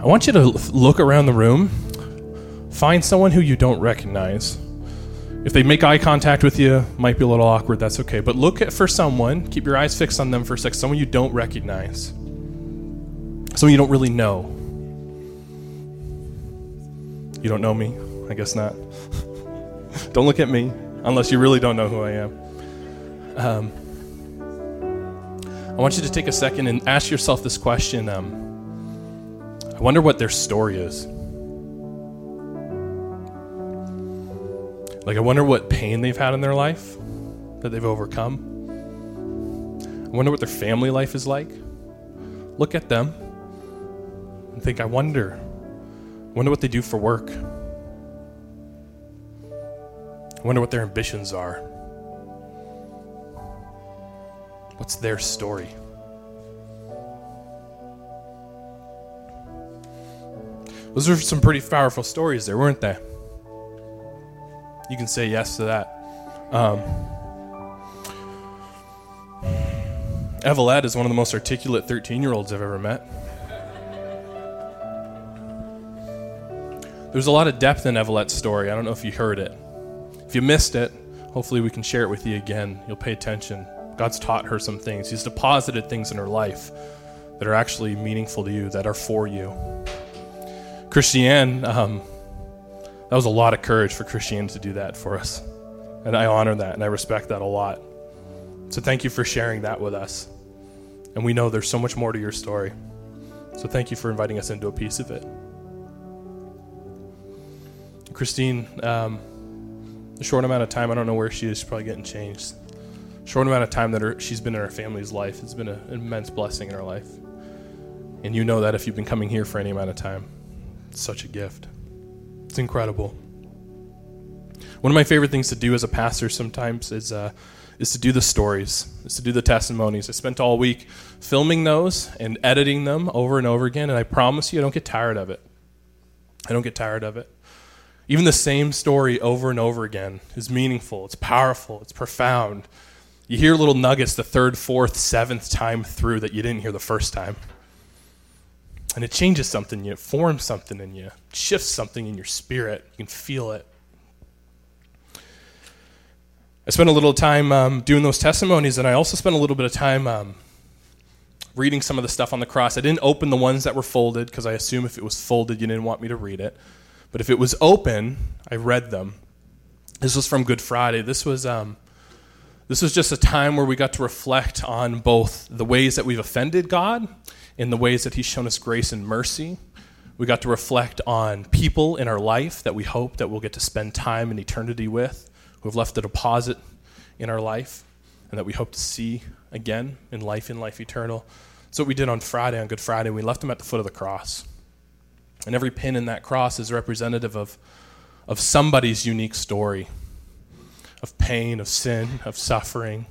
I want you to look around the room, find someone who you don't recognize. If they make eye contact with you, might be a little awkward, that's okay. But look at, for someone, keep your eyes fixed on them for a sec, someone you don't recognize, someone you don't really know. You don't know me? I guess not. don't look at me unless you really don't know who I am. Um, I want you to take a second and ask yourself this question. Um, I wonder what their story is. Like, I wonder what pain they've had in their life that they've overcome. I wonder what their family life is like. Look at them and think, I wonder. I wonder what they do for work. I wonder what their ambitions are. What's their story? Those are some pretty powerful stories there, weren't they? You can say yes to that. Um, Evelette is one of the most articulate 13 year olds I've ever met. There's a lot of depth in Evelette's story. I don't know if you heard it. If you missed it, hopefully we can share it with you again. You'll pay attention. God's taught her some things, He's deposited things in her life that are actually meaningful to you, that are for you. Christiane, um, that was a lot of courage for Christiane to do that for us. And I honor that and I respect that a lot. So thank you for sharing that with us. And we know there's so much more to your story. So thank you for inviting us into a piece of it. Christine, um, a short amount of time, I don't know where she is, she's probably getting changed. Short amount of time that her, she's been in her family's life, it's been an immense blessing in her life. And you know that if you've been coming here for any amount of time such a gift. It's incredible. One of my favorite things to do as a pastor sometimes is uh, is to do the stories, is to do the testimonies. I spent all week filming those and editing them over and over again, and I promise you, I don't get tired of it. I don't get tired of it. Even the same story over and over again is meaningful, it's powerful, it's profound. You hear little nuggets the third, fourth, seventh time through that you didn't hear the first time. And it changes something, you, it forms something in you, shifts something in your spirit. You can feel it. I spent a little time um, doing those testimonies, and I also spent a little bit of time um, reading some of the stuff on the cross. I didn't open the ones that were folded because I assume if it was folded, you didn't want me to read it. But if it was open, I read them. This was from Good Friday. This was um, this was just a time where we got to reflect on both the ways that we've offended God in the ways that He's shown us grace and mercy. We got to reflect on people in our life that we hope that we'll get to spend time in eternity with, who have left a deposit in our life, and that we hope to see again in life in life eternal. So what we did on Friday, on Good Friday, we left them at the foot of the cross. And every pin in that cross is representative of, of somebody's unique story of pain, of sin, of suffering,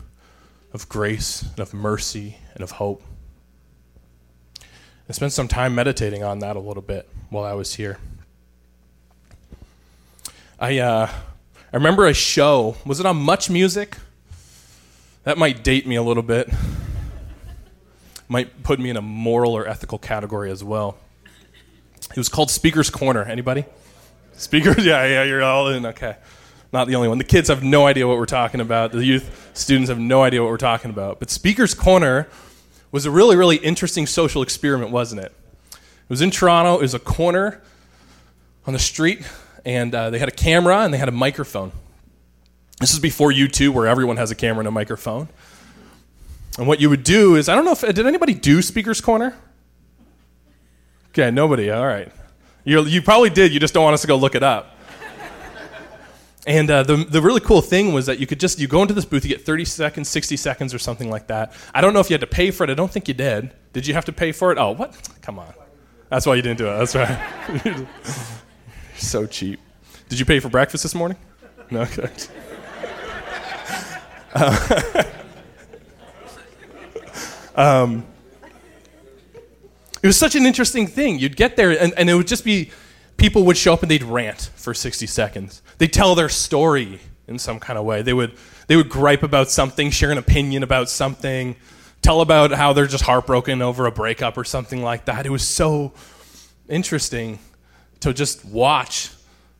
of grace, and of mercy, and of hope. I spent some time meditating on that a little bit while I was here. I, uh, I remember a show. Was it on Much Music? That might date me a little bit. Might put me in a moral or ethical category as well. It was called Speaker's Corner. Anybody? Speakers? Yeah, yeah, you're all in. Okay. Not the only one. The kids have no idea what we're talking about. The youth students have no idea what we're talking about. But Speaker's Corner was a really, really interesting social experiment, wasn't it? It was in Toronto. It was a corner on the street, and uh, they had a camera and they had a microphone. This is before YouTube, where everyone has a camera and a microphone. And what you would do is, I don't know if did anybody do Speaker's Corner? Okay, nobody. All right, you you probably did. You just don't want us to go look it up. And uh, the, the really cool thing was that you could just, you go into this booth, you get 30 seconds, 60 seconds, or something like that. I don't know if you had to pay for it. I don't think you did. Did you have to pay for it? Oh, what? Come on. That's why you didn't do it. That's right. so cheap. Did you pay for breakfast this morning? No. Uh, um, it was such an interesting thing. You'd get there, and, and it would just be people would show up and they'd rant for 60 seconds. They'd tell their story in some kind of way. They would, they would gripe about something, share an opinion about something, tell about how they're just heartbroken over a breakup or something like that. It was so interesting to just watch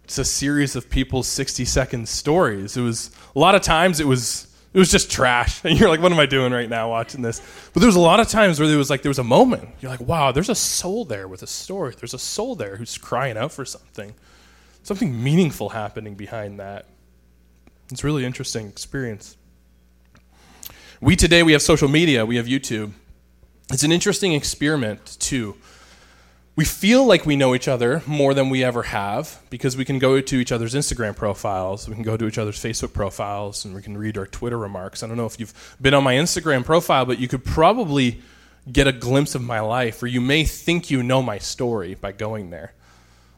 it's a series of people's 60 second stories. It was a lot of times it was it was just trash. And you're like, what am I doing right now watching this? But there was a lot of times where there was like there was a moment. You're like, wow, there's a soul there with a story. There's a soul there who's crying out for something. Something meaningful happening behind that. It's really interesting experience. We today we have social media, we have YouTube. It's an interesting experiment too. We feel like we know each other more than we ever have because we can go to each other's Instagram profiles, we can go to each other's Facebook profiles, and we can read our Twitter remarks. I don't know if you've been on my Instagram profile, but you could probably get a glimpse of my life, or you may think you know my story by going there.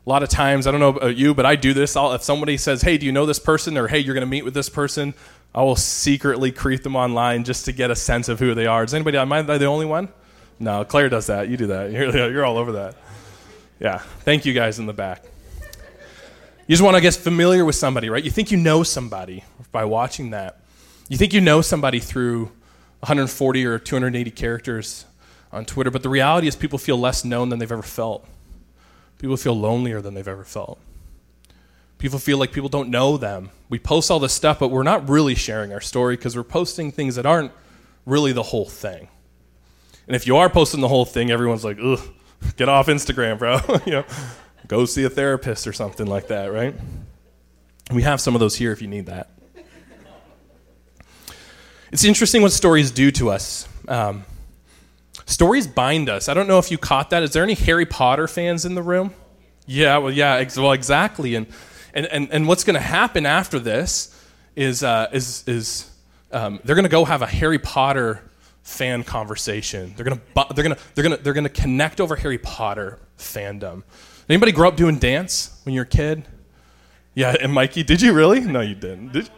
A lot of times, I don't know about you, but I do this. I'll, if somebody says, Hey, do you know this person? or Hey, you're going to meet with this person, I will secretly creep them online just to get a sense of who they are. Is anybody, am I the only one? No, Claire does that. You do that. You're, you're all over that. Yeah. Thank you guys in the back. You just want to get familiar with somebody, right? You think you know somebody by watching that. You think you know somebody through 140 or 280 characters on Twitter, but the reality is people feel less known than they've ever felt. People feel lonelier than they've ever felt. People feel like people don't know them. We post all this stuff, but we're not really sharing our story because we're posting things that aren't really the whole thing. And if you are posting the whole thing, everyone's like, ugh, get off Instagram, bro. you know, go see a therapist or something like that, right? We have some of those here if you need that. It's interesting what stories do to us. Um, stories bind us. I don't know if you caught that. Is there any Harry Potter fans in the room? Yeah, well, yeah, ex- well, exactly. And and and, and what's going to happen after this is uh, is is um, they're going to go have a Harry Potter fan conversation. They're gonna they're gonna they're gonna they're gonna connect over Harry Potter fandom. Anybody grow up doing dance when you were a kid? Yeah, and Mikey, did you really? No, you didn't. Did you?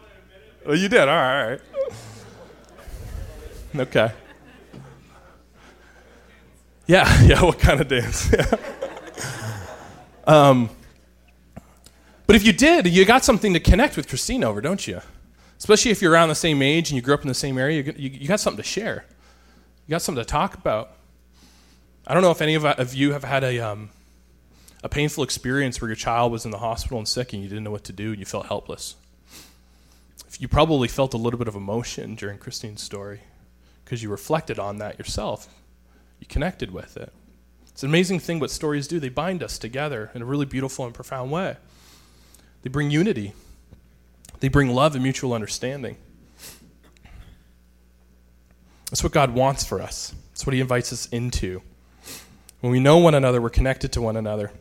Oh, you did. All right. Okay. Yeah, yeah. What kind of dance? um, but if you did, you got something to connect with Christine over, don't you? Especially if you're around the same age and you grew up in the same area, you got something to share. You got something to talk about. I don't know if any of, of you have had a, um, a painful experience where your child was in the hospital and sick and you didn't know what to do and you felt helpless. You probably felt a little bit of emotion during Christine's story because you reflected on that yourself. You connected with it. It's an amazing thing what stories do. They bind us together in a really beautiful and profound way. They bring unity, they bring love and mutual understanding. That's what God wants for us. That's what He invites us into. When we know one another, we're connected to one another.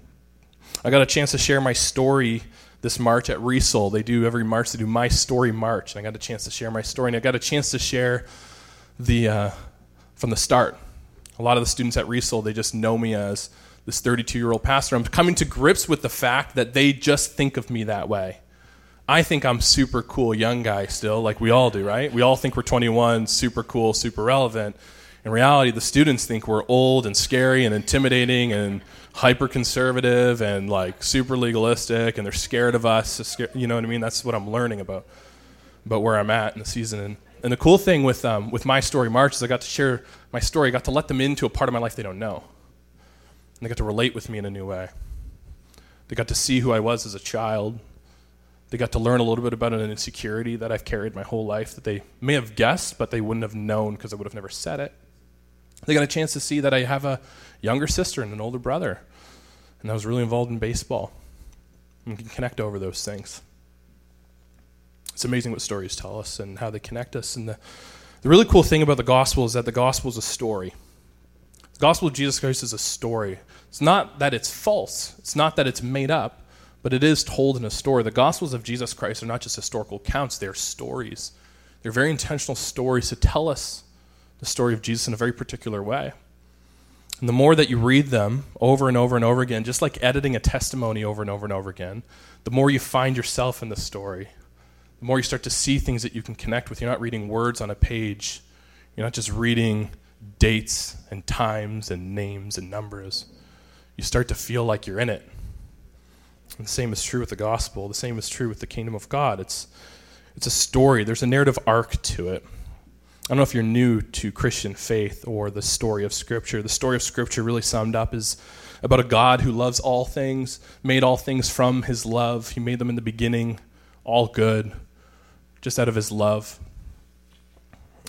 I got a chance to share my story this March at Resol. They do every March, they do My Story March. And I got a chance to share my story. And I got a chance to share the, uh, from the start. A lot of the students at Resol, they just know me as this 32 year old pastor. I'm coming to grips with the fact that they just think of me that way. I think I'm super cool young guy still, like we all do, right? We all think we're 21, super cool, super relevant. In reality, the students think we're old and scary and intimidating and hyper conservative and like super legalistic, and they're scared of us. You know what I mean? That's what I'm learning about, about where I'm at in the season. And, and the cool thing with um, with my story March is I got to share my story. I got to let them into a part of my life they don't know, and they got to relate with me in a new way. They got to see who I was as a child, they got to learn a little bit about an insecurity that I've carried my whole life that they may have guessed, but they wouldn't have known because I would have never said it. They got a chance to see that I have a younger sister and an older brother, and I was really involved in baseball. And we can connect over those things. It's amazing what stories tell us and how they connect us. And the, the really cool thing about the gospel is that the gospel is a story. The gospel of Jesus Christ is a story. It's not that it's false, it's not that it's made up, but it is told in a story. The Gospels of Jesus Christ are not just historical accounts, they're stories. They're very intentional stories to tell us the story of Jesus in a very particular way. And the more that you read them over and over and over again, just like editing a testimony over and over and over again, the more you find yourself in the story. The more you start to see things that you can connect with. You're not reading words on a page, you're not just reading dates and times and names and numbers. You start to feel like you're in it. And the same is true with the gospel. The same is true with the kingdom of God. It's, it's a story, there's a narrative arc to it. I don't know if you're new to Christian faith or the story of Scripture. The story of Scripture, really summed up, is about a God who loves all things, made all things from his love. He made them in the beginning, all good, just out of his love.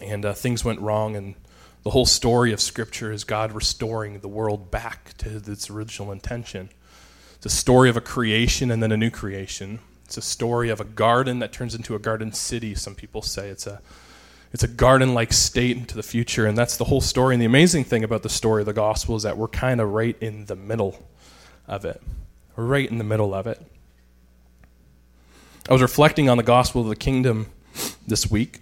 And uh, things went wrong, and the whole story of Scripture is God restoring the world back to its original intention. It's a story of a creation and then a new creation. It's a story of a garden that turns into a garden city, some people say. It's a it's a garden like state into the future, and that's the whole story. And the amazing thing about the story of the gospel is that we're kind of right in the middle of it. We're right in the middle of it. I was reflecting on the gospel of the kingdom this week.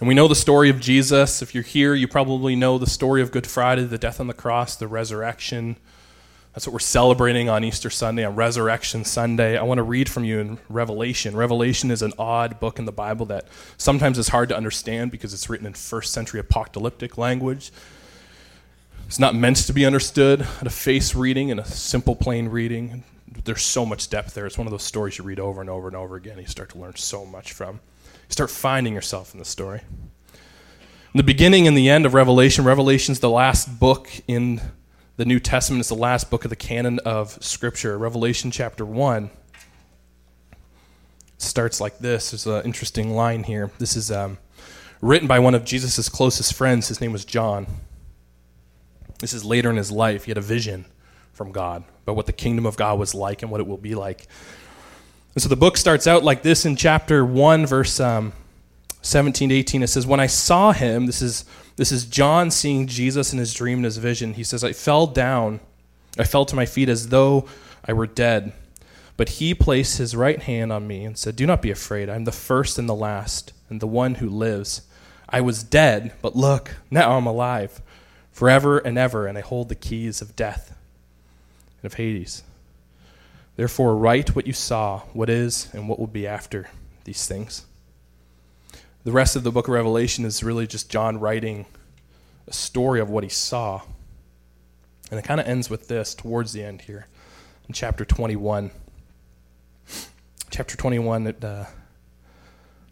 And we know the story of Jesus. If you're here, you probably know the story of Good Friday, the death on the cross, the resurrection, that's what we're celebrating on Easter Sunday, on Resurrection Sunday. I want to read from you in Revelation. Revelation is an odd book in the Bible that sometimes is hard to understand because it's written in first century apocalyptic language. It's not meant to be understood at a face reading and a simple, plain reading. There's so much depth there. It's one of those stories you read over and over and over again. You start to learn so much from. You start finding yourself in the story. In the beginning and the end of Revelation, Revelation's the last book in the New Testament is the last book of the canon of Scripture. Revelation chapter 1 starts like this. There's an interesting line here. This is um, written by one of Jesus' closest friends. His name was John. This is later in his life. He had a vision from God about what the kingdom of God was like and what it will be like. And so the book starts out like this in chapter 1, verse um, 17 to 18. It says, When I saw him, this is this is John seeing Jesus in his dream and his vision. He says, I fell down. I fell to my feet as though I were dead. But he placed his right hand on me and said, Do not be afraid. I'm the first and the last, and the one who lives. I was dead, but look, now I'm alive, forever and ever, and I hold the keys of death and of Hades. Therefore, write what you saw, what is, and what will be after these things the rest of the book of Revelation is really just John writing a story of what he saw. And it kind of ends with this towards the end here in chapter 21. Chapter 21, it, uh,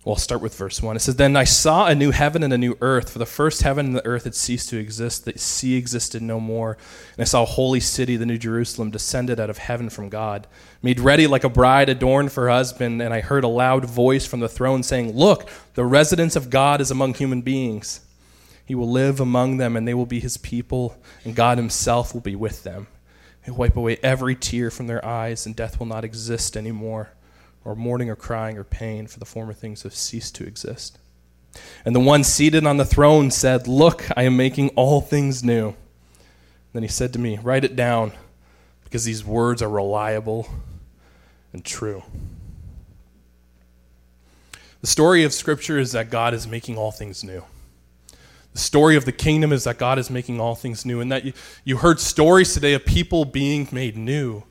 well, I'll start with verse 1. It says, Then I saw a new heaven and a new earth, for the first heaven and the earth had ceased to exist. The sea existed no more. And I saw a holy city, the New Jerusalem, descended out of heaven from God, made ready like a bride adorned for her husband. And I heard a loud voice from the throne saying, Look, the residence of God is among human beings. He will live among them, and they will be his people, and God himself will be with them. He'll wipe away every tear from their eyes, and death will not exist anymore or mourning or crying or pain, for the former things have ceased to exist. And the one seated on the throne said, Look, I am making all things new. Then he said to me, Write it down, because these words are reliable and true. The story of Scripture is that God is making all things new. The story of the kingdom is that God is making all things new, and that you, you heard stories today of people being made new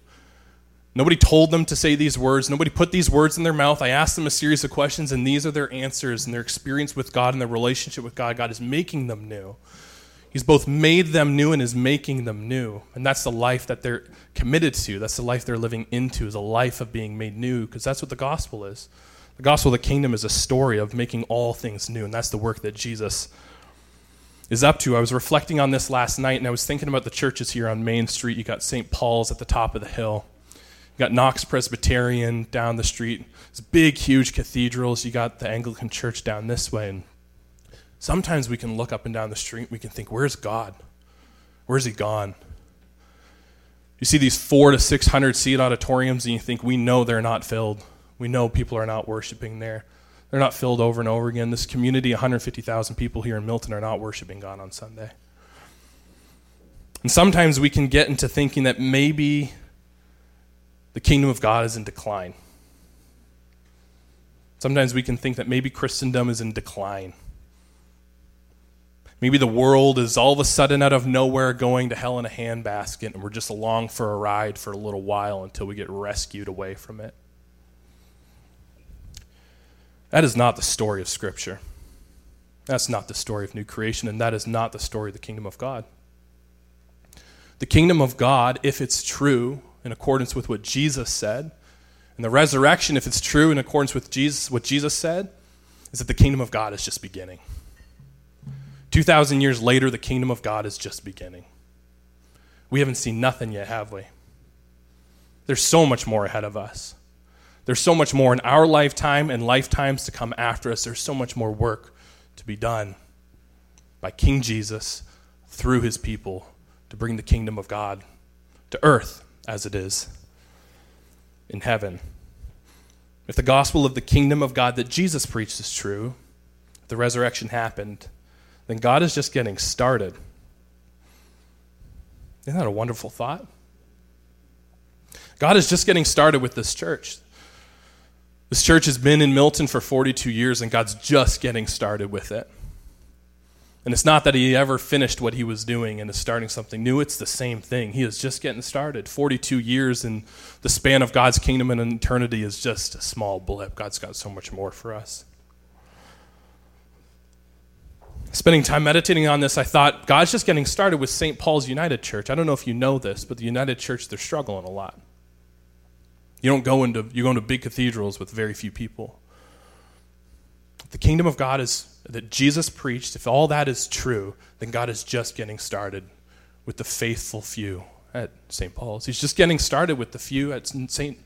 Nobody told them to say these words. Nobody put these words in their mouth. I asked them a series of questions, and these are their answers and their experience with God and their relationship with God. God is making them new. He's both made them new and is making them new. And that's the life that they're committed to. That's the life they're living into, is a life of being made new, because that's what the gospel is. The gospel of the kingdom is a story of making all things new, and that's the work that Jesus is up to. I was reflecting on this last night, and I was thinking about the churches here on Main Street. You got St. Paul's at the top of the hill. You got Knox Presbyterian down the street. It's big, huge cathedrals. You got the Anglican Church down this way. And sometimes we can look up and down the street. We can think, where's God? Where's he gone? You see these four to 600 seat auditoriums, and you think, we know they're not filled. We know people are not worshiping there. They're not filled over and over again. This community, 150,000 people here in Milton, are not worshiping God on Sunday. And sometimes we can get into thinking that maybe the kingdom of God is in decline. Sometimes we can think that maybe Christendom is in decline. Maybe the world is all of a sudden out of nowhere going to hell in a handbasket, and we're just along for a ride for a little while until we get rescued away from it. That is not the story of Scripture. That's not the story of new creation, and that is not the story of the kingdom of God. The kingdom of God, if it's true, in accordance with what Jesus said. And the resurrection, if it's true in accordance with Jesus, what Jesus said, is that the kingdom of God is just beginning. 2,000 years later, the kingdom of God is just beginning. We haven't seen nothing yet, have we? There's so much more ahead of us. There's so much more in our lifetime and lifetimes to come after us. There's so much more work to be done by King Jesus through his people to bring the kingdom of God to earth as it is in heaven. If the gospel of the kingdom of God that Jesus preached is true, the resurrection happened, then God is just getting started. Isn't that a wonderful thought? God is just getting started with this church. This church has been in Milton for 42 years, and God's just getting started with it. And it's not that he ever finished what he was doing and is starting something new. It's the same thing. He is just getting started. 42 years in the span of God's kingdom and eternity is just a small blip. God's got so much more for us. Spending time meditating on this, I thought God's just getting started with St. Paul's United Church. I don't know if you know this, but the United Church, they're struggling a lot. You don't go into you go into big cathedrals with very few people. The kingdom of God is that Jesus preached, if all that is true, then God is just getting started with the faithful few at St. Paul's. He's just getting started with the few at St.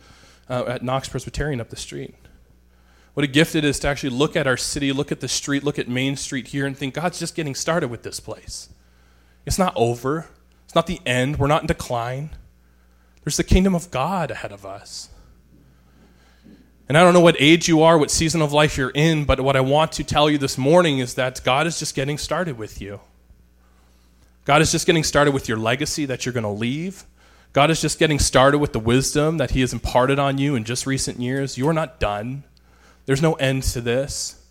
Uh, at Knox Presbyterian up the street. What a gift it is to actually look at our city, look at the street, look at Main Street here, and think God's just getting started with this place. It's not over. It's not the end. We're not in decline. There's the kingdom of God ahead of us. And I don't know what age you are, what season of life you're in, but what I want to tell you this morning is that God is just getting started with you. God is just getting started with your legacy that you're going to leave. God is just getting started with the wisdom that He has imparted on you in just recent years. You're not done. There's no end to this.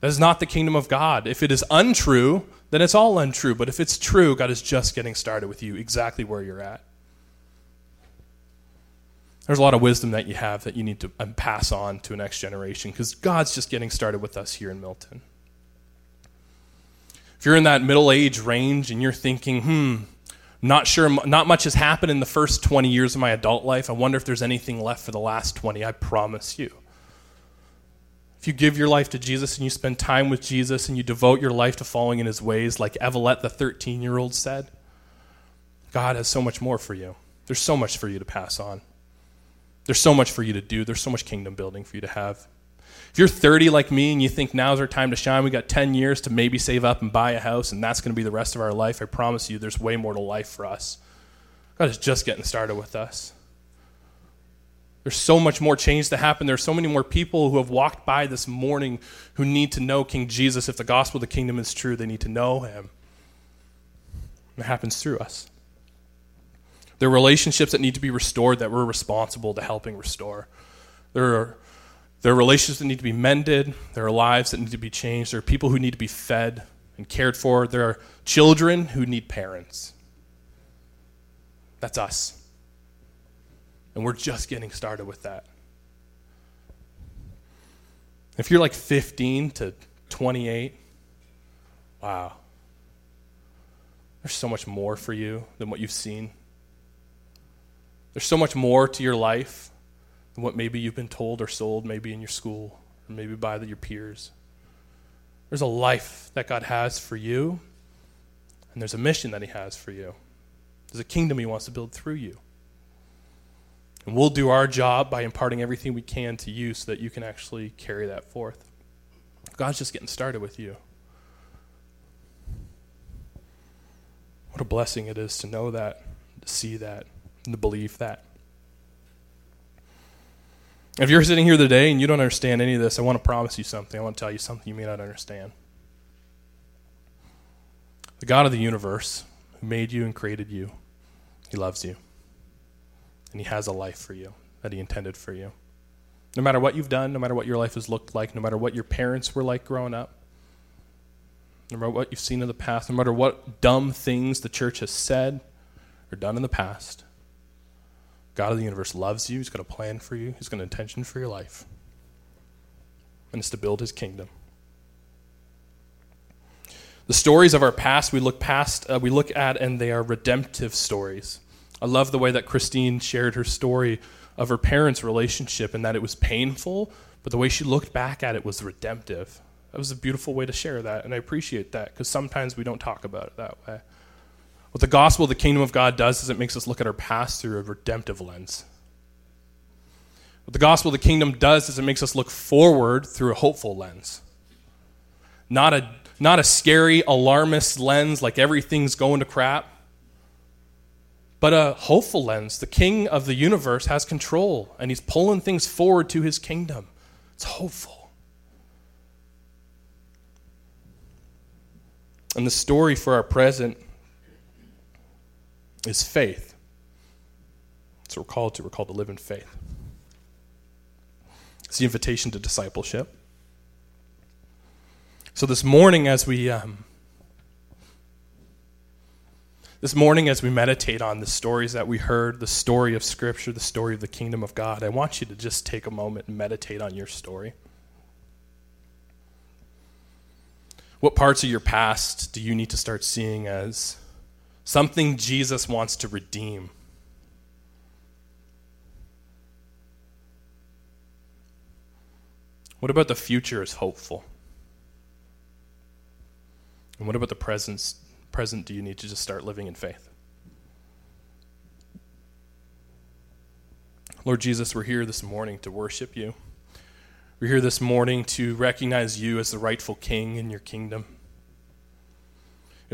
That is not the kingdom of God. If it is untrue, then it's all untrue. But if it's true, God is just getting started with you exactly where you're at. There's a lot of wisdom that you have that you need to um, pass on to a next generation because God's just getting started with us here in Milton. If you're in that middle age range and you're thinking, hmm, not sure, not much has happened in the first 20 years of my adult life, I wonder if there's anything left for the last 20. I promise you. If you give your life to Jesus and you spend time with Jesus and you devote your life to following in his ways, like Evelette, the 13 year old, said, God has so much more for you. There's so much for you to pass on. There's so much for you to do. There's so much kingdom building for you to have. If you're 30 like me and you think now's our time to shine, we got 10 years to maybe save up and buy a house, and that's going to be the rest of our life, I promise you there's way more to life for us. God is just getting started with us. There's so much more change to happen. There's so many more people who have walked by this morning who need to know King Jesus. If the gospel of the kingdom is true, they need to know him. It happens through us. There are relationships that need to be restored that we're responsible to helping restore. There are, there are relationships that need to be mended. There are lives that need to be changed. There are people who need to be fed and cared for. There are children who need parents. That's us. And we're just getting started with that. If you're like 15 to 28, wow. There's so much more for you than what you've seen there's so much more to your life than what maybe you've been told or sold, maybe in your school, or maybe by your peers. There's a life that God has for you, and there's a mission that He has for you. There's a kingdom He wants to build through you. And we'll do our job by imparting everything we can to you so that you can actually carry that forth. God's just getting started with you. What a blessing it is to know that, to see that and belief that. If you're sitting here today and you don't understand any of this, I want to promise you something. I want to tell you something you may not understand. The God of the universe, who made you and created you, He loves you. And He has a life for you that He intended for you. No matter what you've done, no matter what your life has looked like, no matter what your parents were like growing up, no matter what you've seen in the past, no matter what dumb things the church has said or done in the past, God of the universe loves you. He's got a plan for you. He's got an intention for your life. And it's to build his kingdom. The stories of our past we look past, uh, we look at, and they are redemptive stories. I love the way that Christine shared her story of her parents' relationship and that it was painful, but the way she looked back at it was redemptive. That was a beautiful way to share that, and I appreciate that because sometimes we don't talk about it that way. What the gospel of the kingdom of God does is it makes us look at our past through a redemptive lens. What the gospel of the kingdom does is it makes us look forward through a hopeful lens. Not a, not a scary, alarmist lens like everything's going to crap, but a hopeful lens. The king of the universe has control, and he's pulling things forward to his kingdom. It's hopeful. And the story for our present is faith. So we're called to. We're called to live in faith. It's the invitation to discipleship. So this morning, as we um, this morning, as we meditate on the stories that we heard, the story of Scripture, the story of the kingdom of God, I want you to just take a moment and meditate on your story. What parts of your past do you need to start seeing as something Jesus wants to redeem? What about the future is hopeful? And what about the present? Present, do you need to just start living in faith? Lord Jesus, we're here this morning to worship you. We're here this morning to recognize you as the rightful king in your kingdom.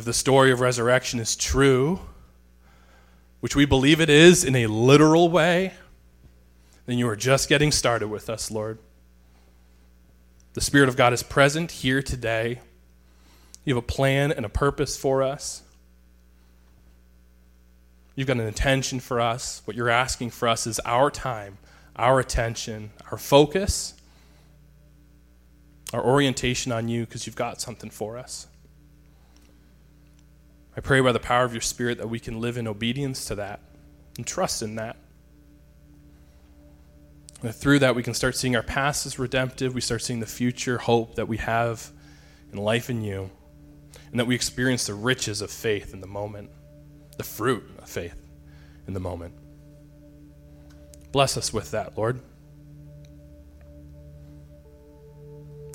If the story of resurrection is true, which we believe it is in a literal way, then you are just getting started with us, Lord. The Spirit of God is present here today. You have a plan and a purpose for us. You've got an intention for us. What you're asking for us is our time, our attention, our focus, our orientation on you because you've got something for us. I pray by the power of your Spirit that we can live in obedience to that and trust in that. And through that, we can start seeing our past as redemptive. We start seeing the future hope that we have in life in you. And that we experience the riches of faith in the moment, the fruit of faith in the moment. Bless us with that, Lord.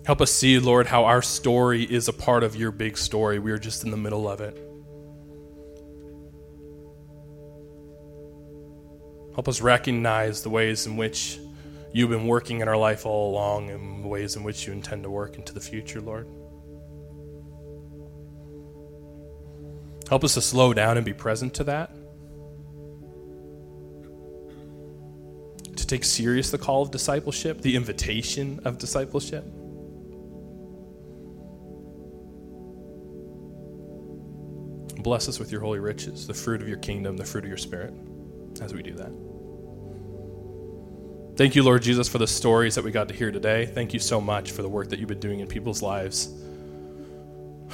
Help us see, Lord, how our story is a part of your big story. We are just in the middle of it. Help us recognize the ways in which you've been working in our life all along and the ways in which you intend to work into the future, Lord. Help us to slow down and be present to that. To take serious the call of discipleship, the invitation of discipleship. Bless us with your holy riches, the fruit of your kingdom, the fruit of your spirit, as we do that. Thank you, Lord Jesus, for the stories that we got to hear today. Thank you so much for the work that you've been doing in people's lives.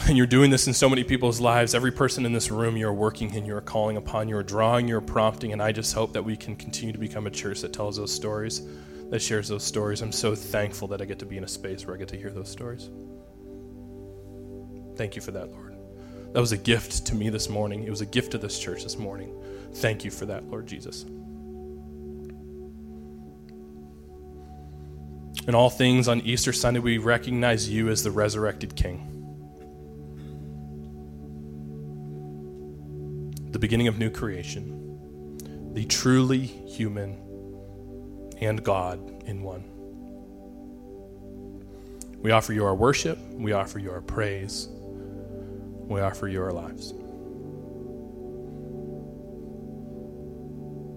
And you're doing this in so many people's lives. Every person in this room, you're working and you're calling upon, you're drawing, you're prompting. And I just hope that we can continue to become a church that tells those stories, that shares those stories. I'm so thankful that I get to be in a space where I get to hear those stories. Thank you for that, Lord. That was a gift to me this morning. It was a gift to this church this morning. Thank you for that, Lord Jesus. In all things on Easter Sunday, we recognize you as the resurrected King. The beginning of new creation, the truly human and God in one. We offer you our worship, we offer you our praise we offer you our lives.